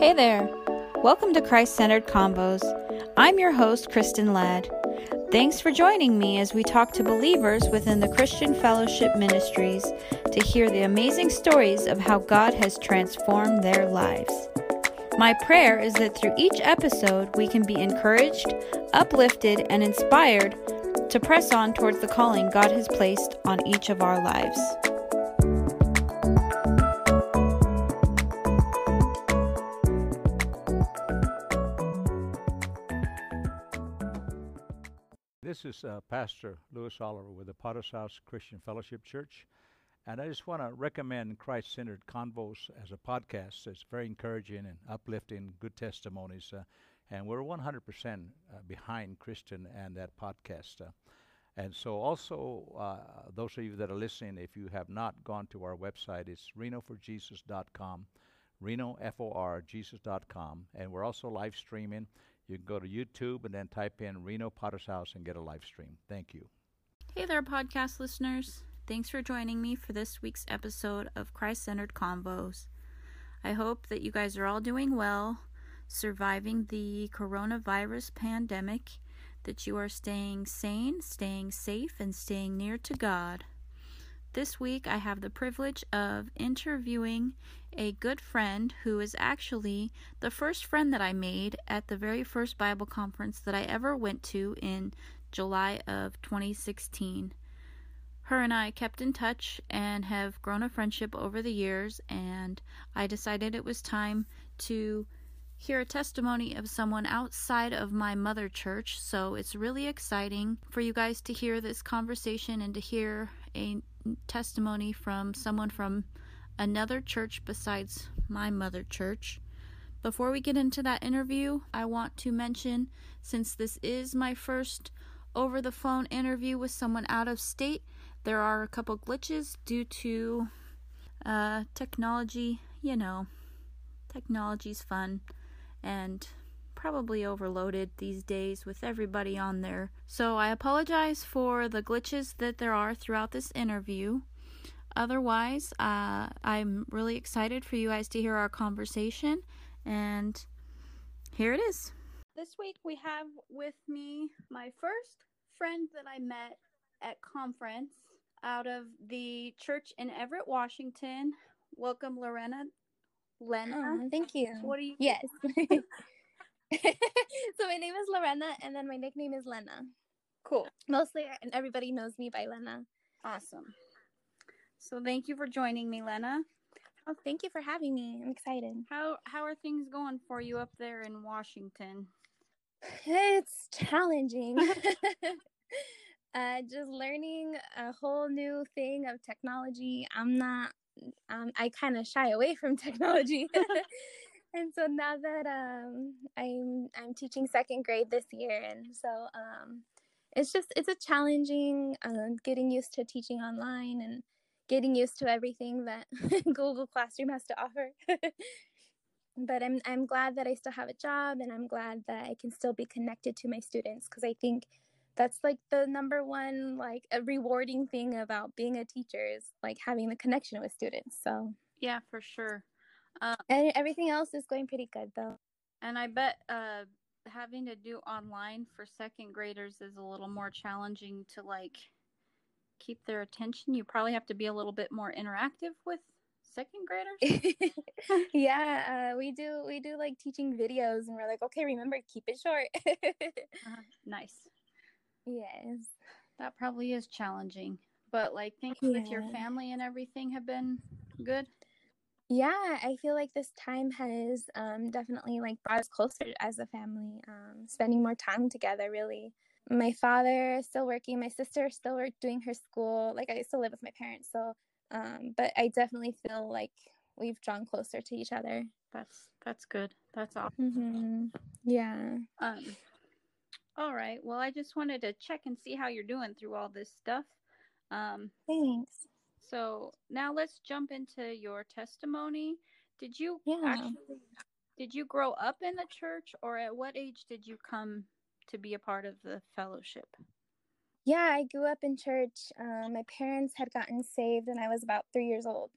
Hey there. Welcome to Christ Centered Convos. I'm your host, Kristen Ladd. Thanks for joining me as we talk to believers within the Christian Fellowship Ministries to hear the amazing stories of how God has transformed their lives. My prayer is that through each episode, we can be encouraged, uplifted, and inspired to press on towards the calling God has placed on each of our lives. Is uh, Pastor Lewis Oliver with the Potter's House Kristen Fellowship Church. And I just want to recommend Christ Centered Convos as a podcast. It's very encouraging and uplifting, good testimonies. Uh, and we're 100% uh, behind Christian and that podcast. Uh, and so, also, uh, those of you that are listening, if you have not gone to our website, it's renoforjesus.com, renoforjesus.com. And we're also live streaming. You can go to YouTube and then type in Reno Potter's House and get a live stream. Thank you. Hey there, podcast listeners. Thanks for joining me for this week's episode of Christ Centered Convos. I hope that you guys are all doing well, surviving the coronavirus pandemic, that you are staying sane, staying safe, and staying near to God. This week, I have the privilege of interviewing a good friend who is actually the first friend that I made at the very first Bible conference that I ever went to in July of 2016. Her and I kept in touch and have grown a friendship over the years, and I decided it was time to hear a testimony of someone outside of my mother church. So it's really exciting for you guys to hear this conversation and to hear a testimony from someone from another church besides my mother church. Before we get into that interview, I want to mention since this is my first over the phone interview with someone out of state, there are a couple glitches due to uh, technology. You know, technology's fun and probably overloaded these days with everybody on there. So I apologize for the glitches that there are throughout this interview. Otherwise, uh, I'm really excited for you guys to hear our conversation, and here it is. This week we have with me my first friend that I met at conference out of the church in Everett, Washington. Welcome, Lorena. Lenna. Oh, thank you. What are you? Yes. so my name is Lorena, and then my nickname is Lenna. Cool. Mostly, and everybody knows me by Lenna. Awesome. So thank you for joining me, Lenna. Oh, thank you for having me. I'm excited. How how are things going for you up there in Washington? It's challenging. uh, just learning a whole new thing of technology. I'm not. Um, I kind of shy away from technology. And so now that um, I'm I'm teaching second grade this year, and so um, it's just it's a challenging uh, getting used to teaching online and getting used to everything that Google Classroom has to offer. but I'm I'm glad that I still have a job, and I'm glad that I can still be connected to my students because I think that's like the number one like a rewarding thing about being a teacher is like having the connection with students. So yeah, for sure. Um, and everything else is going pretty good though. And I bet uh, having to do online for second graders is a little more challenging to like keep their attention. You probably have to be a little bit more interactive with second graders. yeah, uh, we do. We do like teaching videos, and we're like, okay, remember, keep it short. uh, nice. Yes, that probably is challenging. But like, things yeah. with your family and everything have been good. Yeah, I feel like this time has um, definitely like brought us closer as a family, um, spending more time together. Really, my father is still working, my sister is still work, doing her school. Like I still live with my parents, so um, but I definitely feel like we've drawn closer to each other. That's that's good. That's awesome. Mm-hmm. Yeah. Um. All right. Well, I just wanted to check and see how you're doing through all this stuff. Um, Thanks. So now let's jump into your testimony. Did you yeah. actually did you grow up in the church or at what age did you come to be a part of the fellowship? Yeah, I grew up in church. Um, my parents had gotten saved when I was about three years old.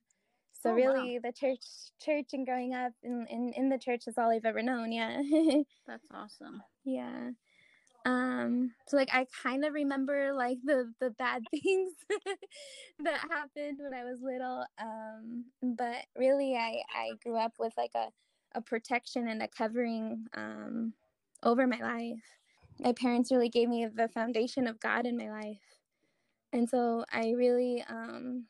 so Oh, wow. really the church church and growing up in, in in the church is all i've ever known yeah That's awesome. yeah um so like i kind of remember like the the bad things that happened when i was little um but really i i grew up with like a a protection and a covering um over my life. My parents really gave me the foundation of god in my life. And so i really um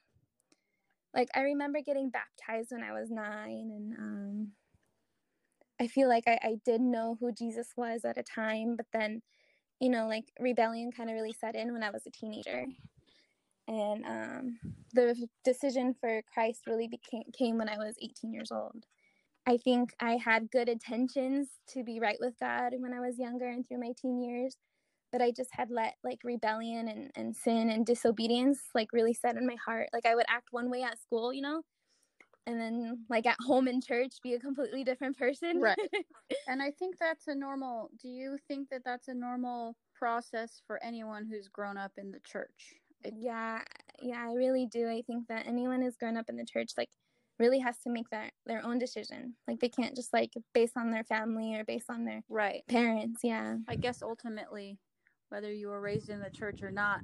like i remember getting baptized when i was nine and um i feel like i, I did know who jesus was at a time but then you know like rebellion kind of really set in when i was a teenager. And um the decision for christ really became came when i was 18 years old. I think i had good intentions to be right with god when i was younger and through my teen years but I just had let like rebellion and, and sin and disobedience like really set in my heart. Like I would act one way at school, you know, and then like at home in church be a completely different person. Right. And I think that's a normal. Do you think that that's a normal process for anyone who's grown up in the church? It- yeah, yeah, I really do. I think that anyone who's grown up in the church like really has to make that their own decision. Like they can't just like based on their family or based on their Right. parents. Yeah. I guess ultimately, whether you were raised in the church or not,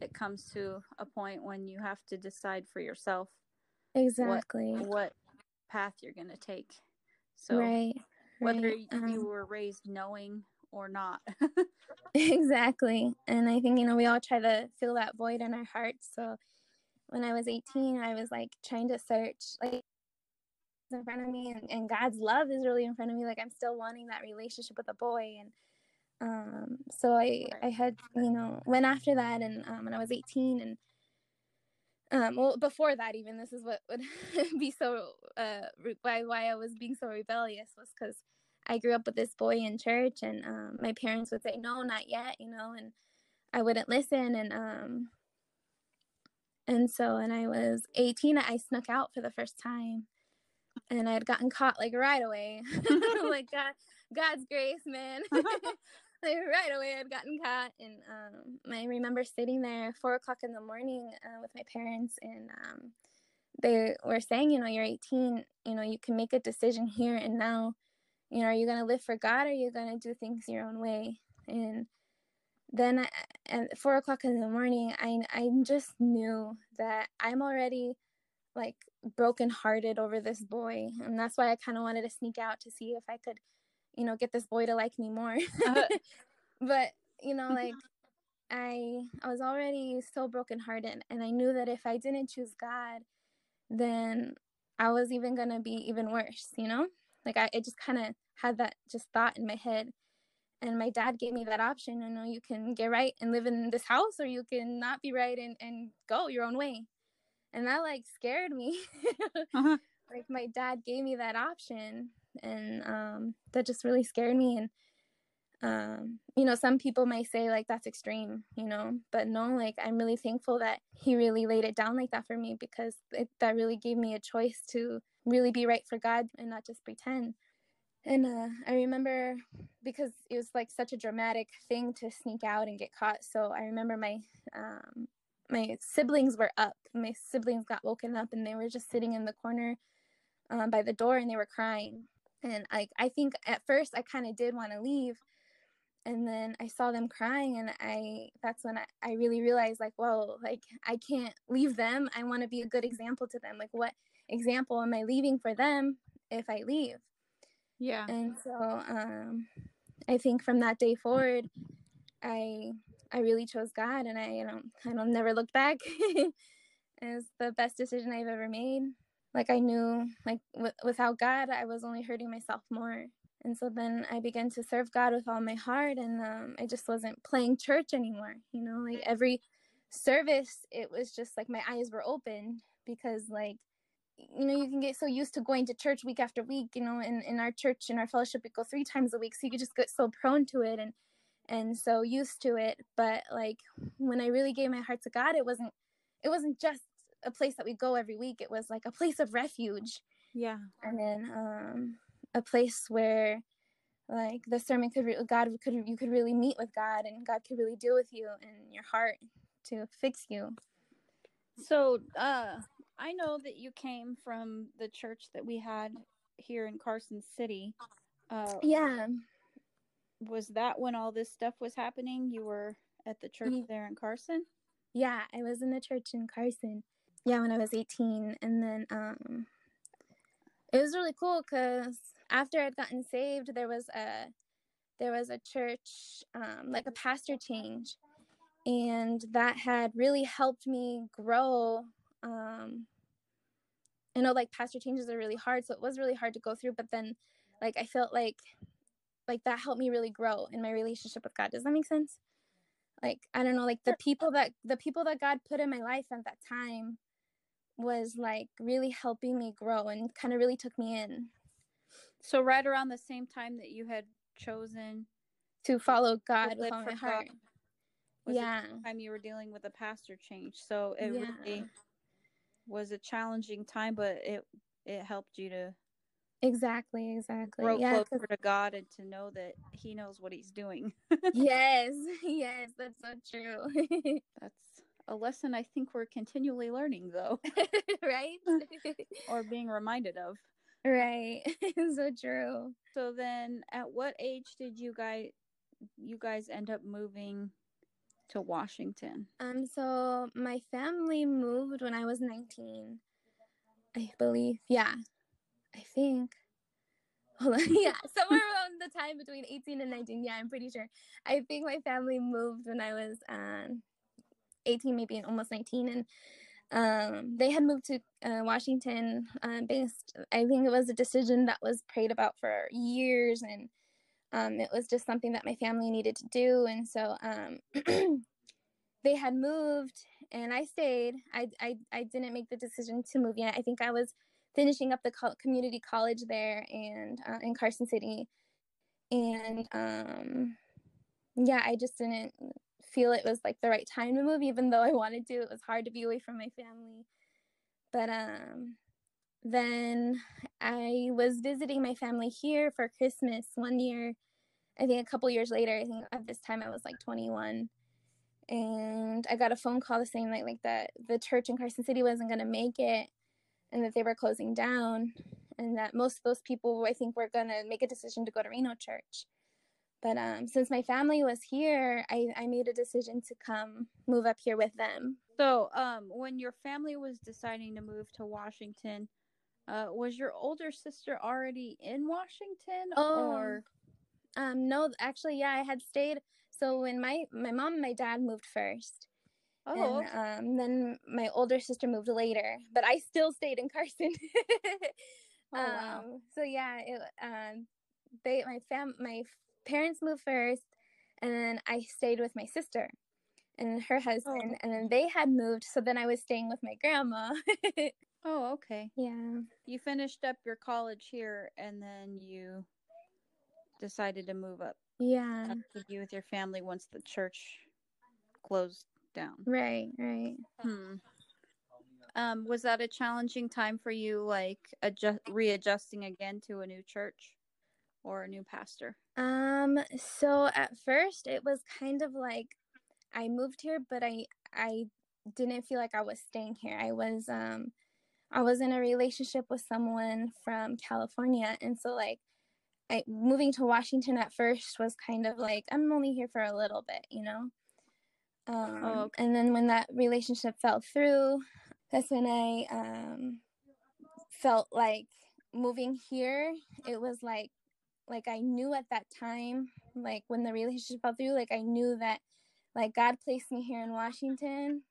it comes to a point when you have to decide for yourself Exactly. what path you're going to take. So right. whether right. you Um, were raised knowing or not. exactly. And I think, you know, we all try to fill that void in our hearts. So when I was 18, I was like trying to search like in front of me and, and God's love is really in front of me. Like I'm still wanting that relationship with a boy. And um so I I had, you know, went after that and um when I was 18 and um well before that even this is what would be so uh why why I was being so rebellious was because I grew up with this boy in church and um my parents would say no not yet you know and I wouldn't listen and um and so when I was 18 I snuck out for the first time and I had gotten caught like right away. Like God God's grace man right away I'd gotten caught and um I remember sitting there four o'clock in the morning uh, with my parents and um they were saying you know you're 18 you know you can make a decision here and now. You know are you going to live for God or are you going to do things your own way? And then I, at four o'clock in the morning I I just knew that I'm already like brokenhearted over this boy and that's why I kind of wanted to sneak out to see if I could you know get this boy to like me more. But you know like i i was already so brokenhearted and i knew that if i didn't choose god then i was even gonna be even worse you know? Like i, I just kind of had that just thought in my head. And my dad gave me that option you know you can get right and live in this house or you can not be right and, and go your own way. And that like scared me. Uh-huh. like my dad gave me that option and um that just really scared me and um you know some people might say like that's extreme you know but no like i'm really thankful that he really laid it down like that for me because it, that really gave me a choice to really be right for god and not just pretend. And uh, i remember because it was like such a dramatic thing to sneak out and get caught so i remember my um my siblings were up. My siblings got woken up and they were just sitting in the corner um, by the door and they were crying and i i think at first i kind of did want to leave and then i saw them crying and i that's when I, I really realized like whoa like i can't leave them. I want to be a good example to them. Like what example am i leaving for them if i leave? Yeah. and so um i think from that day forward i i really chose god and i you know i don't never looked back it's the best decision i've ever made like i knew like w- without god i was only hurting myself more. And so then i began to serve god with all my heart and um, i just wasn't playing church anymore you know like every service it was just like my eyes were open because like you know you can get so used to going to church week after week you know in, in our church in our fellowship we go three times a week so you could just get so prone to it and and so used to it. But like when i really gave my heart to god it wasn't it wasn't just a place that we go every week it was like a place of refuge Yeah. and then um a place where like the sermon could re- god could you could really meet with god and god could really deal with you in your heart to fix you So, uh, I know that you came from the church that we had here in Carson City. Uh, Yeah. Was that when all this stuff was happening? You were at the church there in Carson? Yeah, I was in the church in Carson. Yeah, when I was 18 and then um it was really cool cuz after I'd gotten saved, there was a there was a church um like a pastor change and that had really helped me grow um I know like pastor changes are really hard, so it was really hard to go through, but then like I felt like like that helped me really grow in my relationship with God. Does that make sense? Like I don't know, like the people that the people that God put in my life at that time was like really helping me grow and kind of really took me in So right around the same time that you had chosen to follow God with all my heart. God was yeah. time you were dealing with a pastor change. So it Yeah. really was a challenging time, but it it helped you to Exactly, exactly. grow yeah, closer to God and to know that He knows what He's doing. yes, yes, that's so true. That's a lesson I think we're continually learning, though, right? or being reminded of. right. so true. So then, at what age did you guys you guys end up moving to Washington? Um, so my family moved when I was 19, I believe. Yeah, I think. Hold on. Yeah, somewhere around the time between 18 and 19. Yeah, I'm pretty sure. I think my family moved when I was um, 18, maybe almost 19. And um, they had moved to uh, Washington uh, based, I think it was a decision that was prayed about for years. And um, it was just something that my family needed to do. And so um, they had moved and I stayed. I, I, I didn't make the decision to move yet. I think I was finishing up the co- community college there and uh, in Carson City. And um, yeah, I just didn't feel it was like the right time to move, even though I wanted to. It was hard to be away from my family. But um, then I was visiting my family here for Christmas one year. I think a couple years later, I think at this time I was like 21 and I got a phone call the same night, like that the church in Carson City wasn't going to make it, and that they were closing down, and that most of those people, I think, were going to make a decision to go to Reno Church. But um, since my family was here, I, I made a decision to come move up here with them. So, um, when your family was deciding to move to Washington, uh, was your older sister already in Washington, Oh, or Um, no, actually, yeah, I had stayed. So when my my mom and my dad moved first, oh, and um, then my older sister moved later, but I still stayed in Carson. Oh, wow. um, so yeah, it, um, they my fam my parents moved first, and then I stayed with my sister and her husband, and then they had moved. So then I was staying with my grandma. oh, okay. yeah, You finished up your college here, and then you decided to move up yeah, to be with your family once the church closed down. right, right. Hmm. Um, was that a challenging time for you, like adjust, readjusting again to a new church or a new pastor? Um, so at first it was kind of like I moved here, but I I didn't feel like I was staying here. I was um I was in a relationship with someone from California, and so like I moving to Washington at first was kind of like I'm only here for a little bit, you know. Um, okay. and then when that relationship fell through, that's when I um felt like moving here. It was like like I knew at that time, like when the relationship fell through, like I knew that like God placed me here in Washington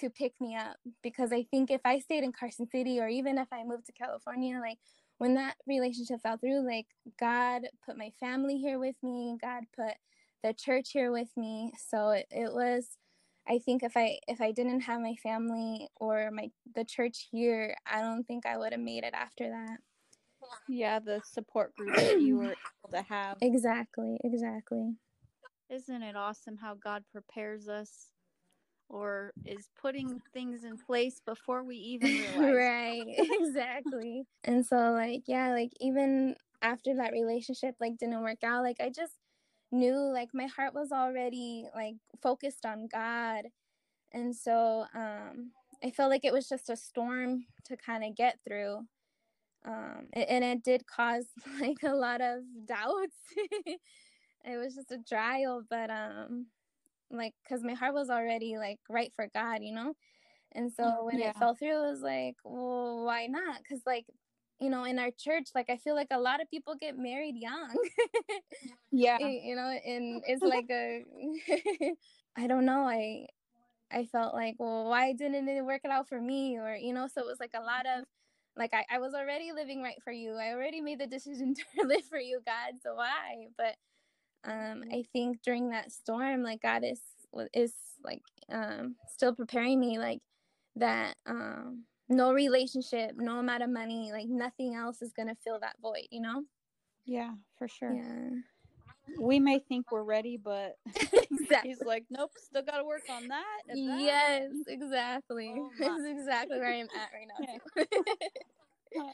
to pick me up because I think if I stayed in Carson City or even if I moved to California, like when that relationship fell through, like God put my family here with me, God put the church here with me. So it, it was I think if I if I didn't have my family or my the church here, I don't think I would have made it after that. Yeah, the support group that you were able to have. Exactly, exactly. Isn't it awesome how God prepares us or is putting things in place before we even realize? right, exactly. And so like yeah, like even after that relationship like didn't work out, like I just knew like my heart was already like focused on God. And so um I felt like it was just a storm to kind of get through. Um, and it did cause like a lot of doubts. it was just a trial, but um, like, cause my heart was already like right for God, you know. And so mm, when yeah. it fell through, it was like, well, why not? Cause like, you know, in our church, like I feel like a lot of people get married young. yeah. You know, and it's like a, I don't know. I I felt like, well, why didn't it work it out for me? Or, you know, so it was like a lot of, like, I, I was already living right for you. I already made the decision to live for you, God. So why? But um, I think during that storm, like, God is, is like, um, still preparing me, like, that, um, no relationship, no amount of money, like, nothing else is going to fill that void, you know? Yeah, for sure. Yeah we may think we're ready, but exactly. he's like, nope, still got to work on that, that. Yes, exactly. Oh, That's exactly where I'm at right now.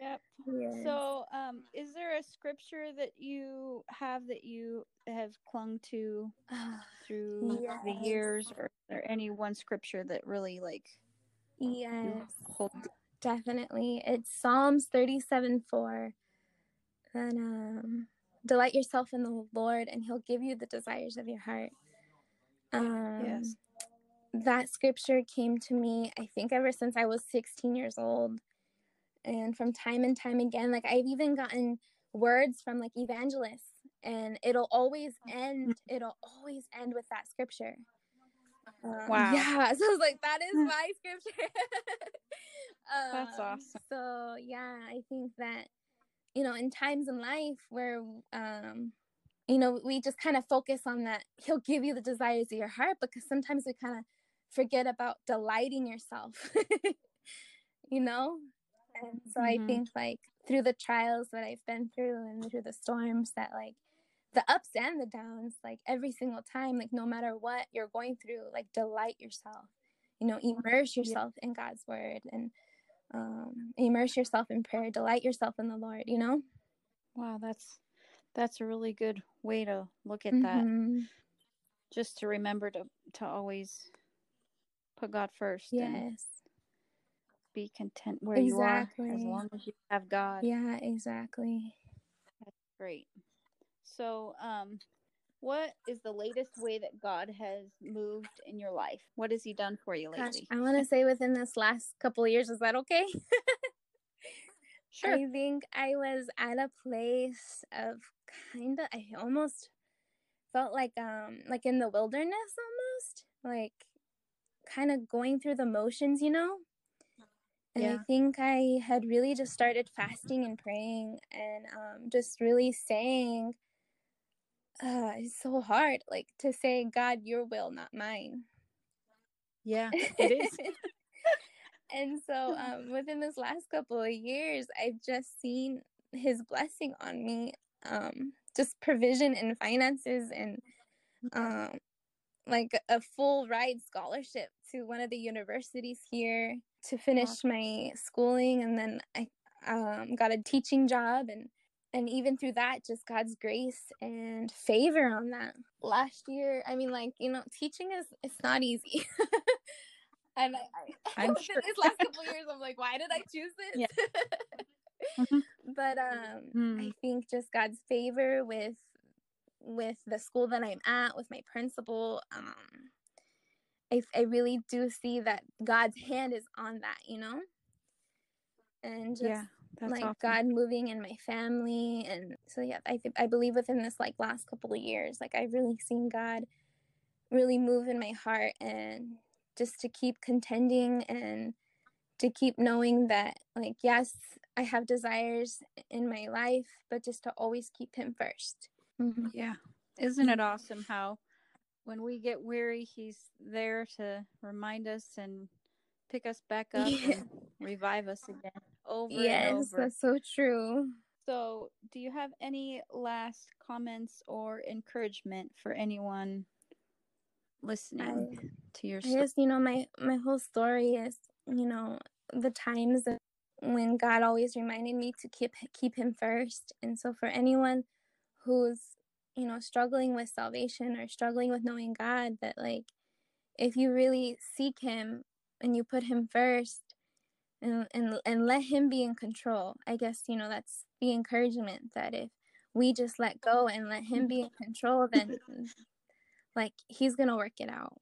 yep. Yes. So, um, is there a scripture that you have that you have clung to through yes. the years, or, or any one scripture that really like? Yes, definitely. It's Psalms thirty-seven four. And um, delight yourself in the Lord and he'll give you the desires of your heart. Um, yes. That scripture came to me, I think, ever since I was 16 years old. And from time and time again, like I've even gotten words from like evangelists, and it'll always end, it'll always end with that scripture. Um, wow. Yeah. So I was like, that is my scripture. um, That's awesome. So, yeah, I think that you know in times in life where um you know we just kind of focus on that he'll give you the desires of your heart because sometimes we kind of forget about delighting yourself you know and so mm-hmm. i think like through the trials that i've been through and through the storms that like the ups and the downs like every single time like no matter what you're going through like delight yourself you know immerse yourself yeah. in god's word and um, immerse yourself in prayer delight yourself in the lord you know? Wow that's that's a really good way to look at mm-hmm. that just to remember to to always put god first yes. be content where exactly. you are as long as you have god. Yeah exactly. That's great. So um what is the latest way that God has moved in your life? What has He done for you lately? Gosh, I want to say within this last couple of years. Is that okay? sure. I think I was at a place of kind of. I almost felt like um like in the wilderness almost like kind of going through the motions, you know. And yeah. I think I had really just started fasting and praying and um, just really saying uh, it's so hard, like to say, God, your will, not mine. Yeah, it is. and so, um, within this last couple of years, I've just seen His blessing on me, um, just provision and finances, and um, like a full ride scholarship to one of the universities here to finish my schooling, and then I um, got a teaching job and and even through that just god's grace and favor on that last year i mean like you know teaching is it's not easy and I, am sure these last couple years i'm like why did i choose this yeah. mm-hmm. but um mm. i think just god's favor with with the school that i'm at with my principal um I, I really do see that god's hand is on that you know and just yeah that's like awesome. God moving in my family. And so, yeah, I, th- I believe within this like last couple of years, like I've really seen God really move in my heart and just to keep contending and to keep knowing that like yes i have desires in my life but just to always keep him 1st mm-hmm. yeah isn't it awesome how when we get weary he's there to remind us and pick us back up yeah. and revive us again over yes, that's so true. So, do you have any last comments or encouragement for anyone listening I, to your story? Yes, you know, my my whole story is, you know, the times when God always reminded me to keep keep him first. And so for anyone who's, you know, struggling with salvation or struggling with knowing God that like if you really seek him and you put him first and and and let him be in control i guess you know that's the encouragement that if we just let go and let him be in control then like he's gonna work it out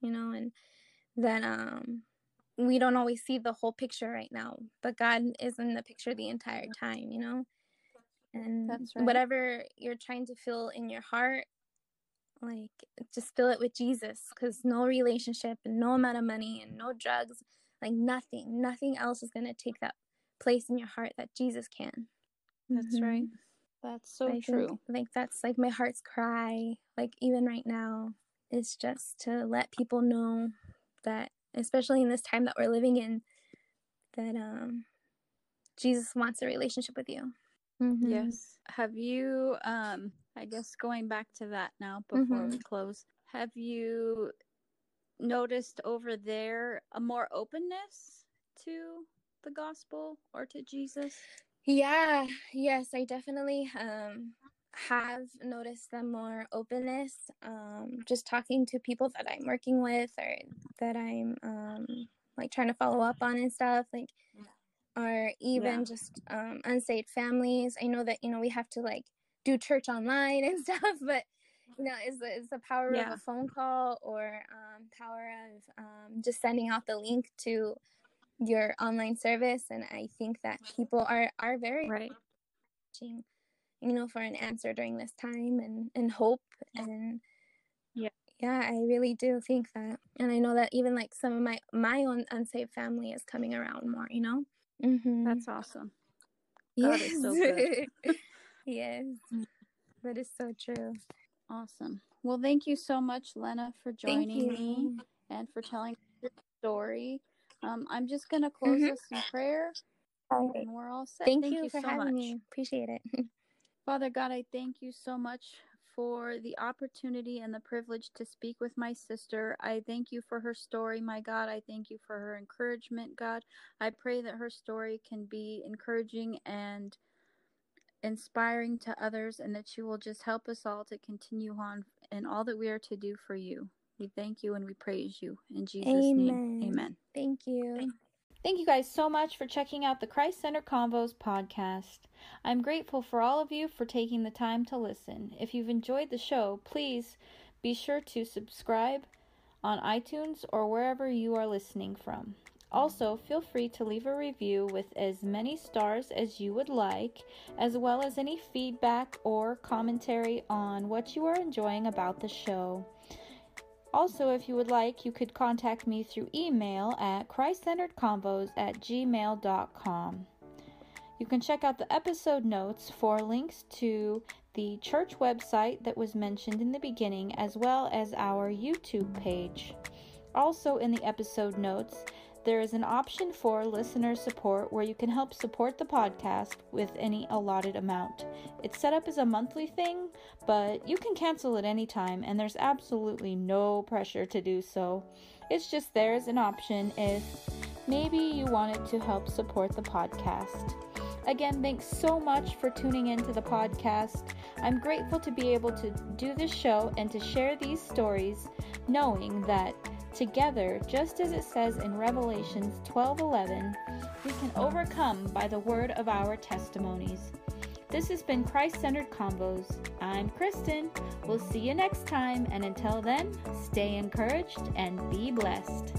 you know and then um we don't always see the whole picture right now but god is in the picture the entire time you know and That's right. whatever you're trying to feel in your heart like just fill it with jesus because no relationship and no amount of money and no drugs like nothing nothing else is going to take that place in your heart that jesus can That's Mhm. right. That's so I think, true. like that's like my heart's cry. Like even right now, it's just to let people know that, especially in this time that we're living in, that um, Jesus wants a relationship with you. Mhm. Yes. Have you um I guess going back to that now before we Mhm. close, have you noticed over there a more openness to the gospel or to Jesus? Yeah. Yes, I definitely um have noticed the more openness. Um, just talking to people that I'm working with or that I'm um like trying to follow up on and stuff. Like or even Yeah. just um, unsaved families. I know that you know we have to like do church online and stuff, but know, it's the, it's the power of a phone call or um, power of um, just sending out the link to your online service. And I think that people are are very Right. watching, you know, for an answer during this time and and hope and Yeah. yeah, I really do think that, and I know that even like some of my my own unsaved family is coming around more. You know. Mm-hmm. That's awesome. God is so good. yes, that is so true. Awesome. Well, thank you so much, Lenna, for joining me and for telling your story. Um, I'm just going to close Mhm. us in prayer right. and we're all set. Thank, you, for so having much. me. Appreciate it. Father God, I thank you so much for the opportunity and the privilege to speak with my sister. I thank you for her story, my God. I thank you for her encouragement, God. I pray that her story can be encouraging and inspiring to others and that you will just help us all to continue on in all that we are to do for you. We thank you and we praise you. In Jesus' name, Amen. amen. Thank you. Thank you guys so much for checking out the Christ Center Convos podcast. I'm grateful for all of you for taking the time to listen. If you've enjoyed the show, please be sure to subscribe on iTunes or wherever you are listening from. Also, feel free to leave a review with as many stars as you would like, as well as any feedback or commentary on what you are enjoying about the show. Also, if you would like, you could contact me through email at christcenteredconvos at gmail.com. You can check out the episode notes for links to the church website that was mentioned in the beginning, as well as our YouTube page. Also, in the episode notes, there is an option for listener support where you can help support the podcast with any allotted amount. It's set up as a monthly thing, but you can cancel at any time, and there's absolutely no pressure to do so. It's just there as an option if maybe you wanted to help support the podcast. Again, thanks so much for tuning into the podcast. I'm grateful to be able to do this show and to share these stories, knowing that together, just as it says in Revelations 12:11, we can overcome by the word of our testimonies. This has been Christ Centered convos. I'm Kristen. We'll see you next time, and until then, stay encouraged and be blessed.